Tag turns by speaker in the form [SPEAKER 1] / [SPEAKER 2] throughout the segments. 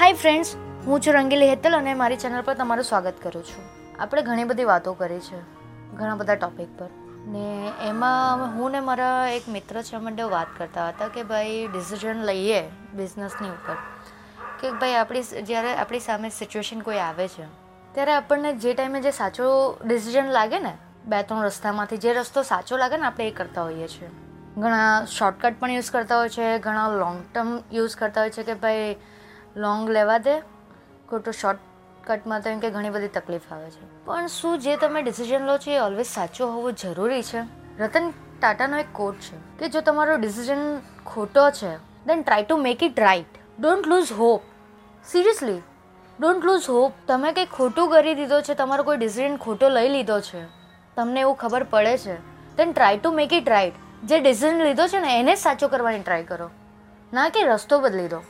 [SPEAKER 1] Hi friends હું છું રંગીલી હેતલ અને મારી ચેનલ પર તમારું સ્વાગત કરું છું. આપણે ઘણી બધી વાતો કરી છે, ઘણા બધા ટોપિક પર. ને એમાં હું ને મારા એક મિત્ર છે, અમે વાત કરતા હતા કે ભાઈ ડિસિઝન લઈએ બિઝનેસની ઉપર. કે ભાઈ આપણી જ્યારે આપણી સામે સિચ્યુએશન કોઈ આવે છે, ત્યારે આપણને જે ટાઈમે જે સાચો ડિસિઝન લાગે ને બે ત્રણ રસ્તામાંથી જે રસ્તો સાચો લાગે ને, આપણે એ કરતા હોઈએ છીએ. ઘણા શોર્ટકટ પણ યુઝ કરતા હોય છે, ઘણા લોંગ ટર્મ યુઝ કરતા હોય છે કે ભાઈ લોંગ લેવા દે. ખોટું શોર્ટકટમાં તો એમ કે ઘણી બધી તકલીફ આવે છે. પણ શું જે તમે ડિસિઝન લો છો એ ઓલવેઝ સાચો હોવો જરૂરી છે? રતન ટાટાનો એક કોટ છે કે જો તમારો ડિસિઝન ખોટો છે then try to make it right don't lose hope seriously don't lose hope તમે કંઈ ખોટું કરી દીધો છે, તમારો કોઈ ડિસિઝન ખોટો લઈ લીધો છે, તમને એવું ખબર પડે છે then try to make it right જે ડિસિઝન લીધો છે ને, એને સાચો કરવાની ટ્રાય કરો. ના કે રસ્તો બદલી દો.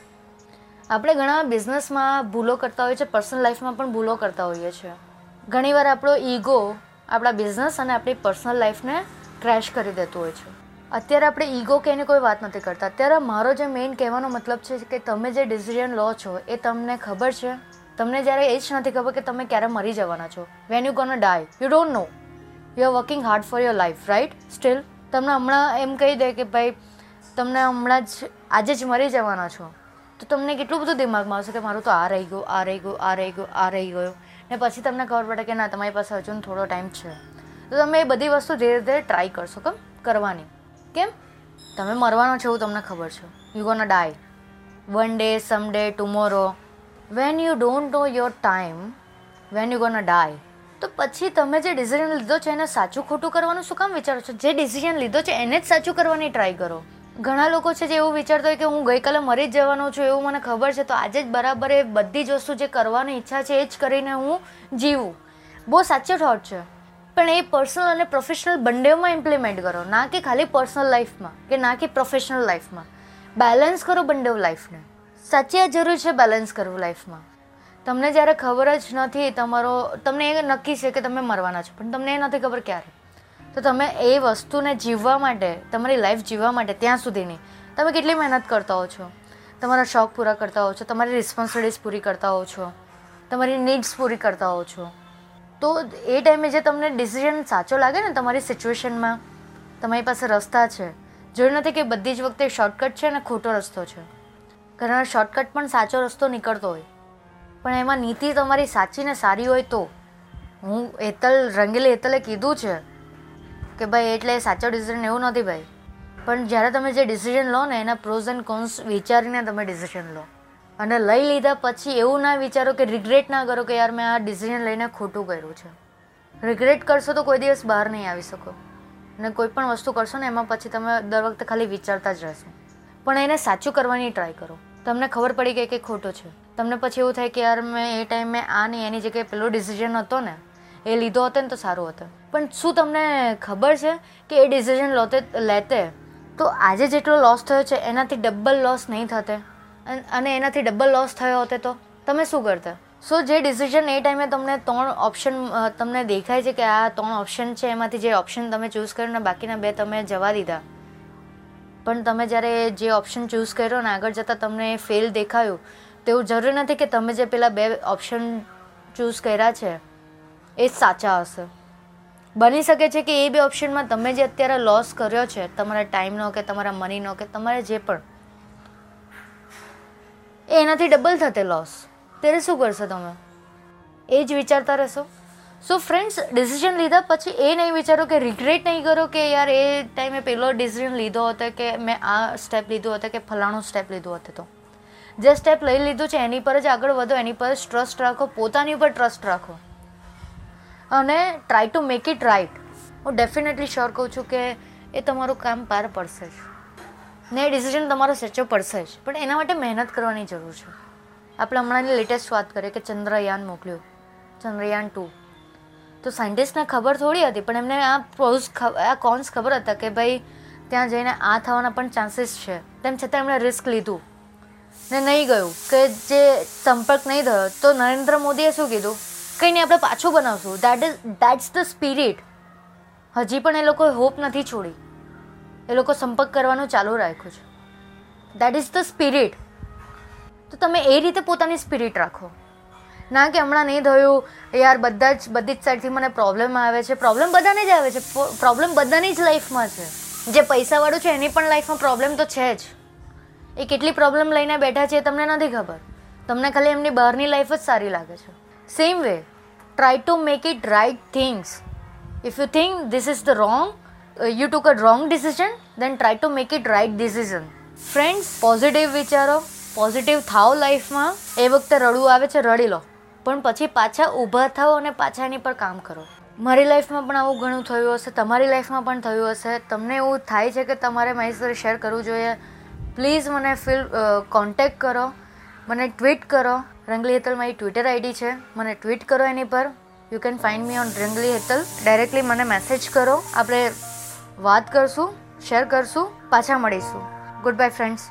[SPEAKER 1] આપણે ઘણા બિઝનેસમાં ભૂલો કરતા હોઈએ છીએ પર્સનલ લાઈફમાં પણ ભૂલો કરતા હોઈએ છીએ. ઘણીવાર આપણો ઈગો આપણા બિઝનેસ અને આપણી પર્સનલ લાઈફને ક્રેશ કરી દેતું હોય છે. અત્યારે આપણે ઈગો કહીને કોઈ વાત નથી કરતા. અત્યારે મારો જે મેઇન કહેવાનો મતલબ છે કે તમે જે ડિસિઝન લો છો, એ તમને ખબર છે? તમને જ્યારે એ જ નથી ખબર કે તમે ક્યારે મરી જવાના છો. When you gonna die you don't know you are working hard for your life right still તમને હમણાં એમ કહી દે કે ભાઈ, તમને હમણાં જ, આજે જ મરી જવાના છો. તો તમને કેટલું બધું દિમાગમાં આવશે કે મારું તો આ રહી ગયું, આ રહી ગયું, આ રહી ગયું, આ રહી ગયું. ને પછી તમને ખબર પડે કે ના, તમારી પાસે હજુ થોડો ટાઈમ છે. તો તમે એ બધી વસ્તુ ધીરે ધીરે ટ્રાય કરશો, કેમ? કરવાની. કેમ? તમે મરવાનો છો એવું તમને ખબર છે. You gonna die one day some day tomorrow when you don't know your time when you gonna die તો પછી તમે જે ડિસિઝન લીધો છે એને સાચું ખોટું કરવાનું શું કામ વિચારો છો? જે ડિસિઝન લીધો છે એને જ સાચું કરવાની ટ્રાય કરો. ઘણા લોકો છે જે એવું વિચારતા હોય કે હું ગઈકાલે મરી જ જવાનો છું એવું મને ખબર છે, તો આજે જ બરાબર એ બધી જ વસ્તુ જે કરવાની ઈચ્છા છે એ જ કરીને હું જીવું. બહુ સાચો થોટ છે. પણ એ પર્સનલ અને પ્રોફેશનલ બંનેમાં ઇમ્પ્લિમેન્ટ કરો, ના કે ખાલી પર્સનલ લાઈફમાં કે ના કે પ્રોફેશનલ લાઈફમાં બેલેન્સ કરો બંને લાઈફને સાચી આ જરૂર છે બેલેન્સ કરવું લાઈફમાં તમને જ્યારે ખબર જ નથી, તમારો, તમને એ નક્કી છે કે તમે મરવાના છો, પણ તમને એ નથી ખબર ક્યારે. તો તમે એ વસ્તુને જીવવા માટે, તમારી લાઈફ જીવવા માટે ત્યાં સુધીની તમે કેટલી મહેનત કરતા હો છો? તમારા શોખ પૂરા કરતા હો છો? તમારી રિસ્પોન્સિબિલિટીઝ પૂરી કરતા હો છો? તમારી નીડ્સ પૂરી કરતા હો છો? તો એ ટાઈમે જે તમને ડિસિઝન સાચો લાગે ને તમારી સિચ્યુએશનમાં તમારી પાસે રસ્તા છે. જરૂર નથી કે બધી જ વખતે શોર્ટકટ છે ને ખોટો રસ્તો છે. ઘણા શોર્ટકટ પણ સાચો રસ્તો નીકળતો હોય. પણ એમાં નીતિ તમારી સાચી ને સારી હોય તો. હું હેતલ રંગીલી હેતલે કીધું છે કે ભાઈ એટલે સાચો ડિસિઝન એવું નથી ભાઈ. પણ જ્યારે તમે જે ડિસિઝન લો ને, એના પ્રોઝ એન્ડ કોન્સ વિચારીને તમે ડિસિઝન લો. અને લઈ લીધા પછી એવું ના વિચારો કે રિગ્રેટ ના કરો કે યાર મેં આ ડિસિઝન લઈને ખોટું કર્યું છે. રિગ્રેટ કરશો તો કોઈ દિવસ બહાર નહીં આવી શકો. અને કોઈ પણ વસ્તુ કરશો ને, એમાં પછી તમે દર વખતે ખાલી વિચારતા જ રહેશો. પણ એને સાચું કરવાની ટ્રાય કરો. તમને ખબર પડી ગઈ કે ખોટું છે. તમને પછી એવું થાય કે યાર મેં એ ટાઈમે આ નહીં એની જગ્યાએ પેલો ડિસિઝન હતો ને એ લીધો હતો ને તો સારું હતું. પણ શું તમને ખબર છે કે એ ડિસિઝન લોતે લેતે? તો આજે જેટલો લોસ થયો છે, એનાથી ડબલ લોસ નહીં થતે. અને એનાથી ડબલ લોસ થયો હોતે તો તમે શું કરતા? સો જે ડિસિઝન એ ટાઈમે તમને ત્રણ ઓપ્શન તમને દેખાય છે કે આ ત્રણ ઓપ્શન છે, એમાંથી જે ઓપ્શન તમે ચૂઝ કર્યો ને બાકીના બે તમે જવા દીધા. પણ તમે જ્યારે જે ઓપ્શન ચૂઝ કર્યો ને આગળ જતાં તમને ફેલ દેખાયું તેવું જરૂરી નથી કે તમે જે પેલા બે ઓપ્શન ચૂઝ કર્યા છે એ સાચા હશે. બની શકે છે કે એ બે ઓપ્શનમાં તમે જે અત્યારે લોસ કર્યો છે, તમારા ટાઈમનો કે તમારા મનીનો કે તમારે જે પણ, એ એનાથી ડબલ થતે લોસ ત્યારે શું કરશો તમે? એ જ વિચારતા રહેશો. સો ફ્રેન્ડ્સ ડિસિઝન લીધા પછી એ નહીં વિચારો કે રિગ્રેટ નહીં કરો કે યાર એ ટાઈમે પેલો ડિસિઝન લીધો હતો કે મેં આ સ્ટેપ લીધો હતો કે ફલાણું સ્ટેપ લીધો હતો તો. જે સ્ટેપ લઈ લીધું છે, એની પર જ આગળ વધો, એની પર જ ટ્રસ્ટ રાખો, પોતાની ઉપર ટ્રસ્ટ રાખો. અને try to make it right હું ડેફિનેટલી શ્યોર કહું છું કે એ તમારું કામ પાર પડશે જ. ને એ ડિસિઝન તમારો સેચો પડશે જ. પણ એના માટે મહેનત કરવાની જરૂર છે. આપણે હમણાંની લેટેસ્ટ વાત કરીએ કે ચંદ્રયાન મોકલ્યું. ચંદ્રયાન ટુ તો સાયન્ટિસ્ટને ખબર થોડી હતી, પણ એમને આ પ્રોઝ આ કોન્સ ખબર હતા કે ભાઈ ત્યાં જઈને આ થવાના પણ ચાન્સીસ છે. તેમ છતાં એમણે રિસ્ક લીધું. ને નહીં ગયું. કે જે સંપર્ક નહીં થયો, તો નરેન્દ્ર મોદીએ શું કીધું? કંઈ નહીં આપણે પાછું બનાવશું. That is that's the spirit હજી પણ એ લોકોએ હોપ નથી છોડી. એ લોકો સંપર્ક કરવાનું ચાલુ રાખ્યું છે. દેટ ઇઝ ધ સ્પિરિટ તો તમે એ રીતે પોતાની સ્પિરિટ રાખો. ના કે હમણાં નહીં થયું. યાર, બધા જ, બધી જ સાઈડથી મને પ્રોબ્લેમ આવે છે. પ્રોબ્લેમ બધાને જ આવે છે. પ્રોબ્લેમ બધાની જ લાઈફમાં છે. જે પૈસાવાળું છે એની પણ લાઈફમાં પ્રોબ્લેમ તો છે જ. એ કેટલી પ્રોબ્લેમ લઈને બેઠા છે એ તમને નથી ખબર. તમને ખાલી એમની બહારની લાઈફ જ સારી લાગે છે. Same way try to make it right things if you think this is the wrong you took a wrong decision then try to make it right decision friends positive વિચારો પોઝિટિવ થાવ લાઈફમાં એ વખતે રડવું આવે છે, રડી લો. પણ પછી પાછા ઊભા થાઓ અને પાછા એની પર કામ કરો. મારી લાઈફમાં પણ આવું ઘણું થયું હશે, તમારી લાઈફમાં પણ થયું હશે. તમને એવું થાય છે કે તમારે મારી સાથે શેર કરવું જોઈએ. પ્લીઝ મને ફિલ કોન્ટેક કરો, મને ટ્વીટ કરો. રંગલી હેતલ મારી ટ્વિટર આઈડી છે. મને ટ્વીટ કરો એની પર. You can find me on Rangli Hetal. Directly મને મેસેજ કરો. આપણે વાત કરશું શેર કરશું, પાછા મળીશું. Good bye friends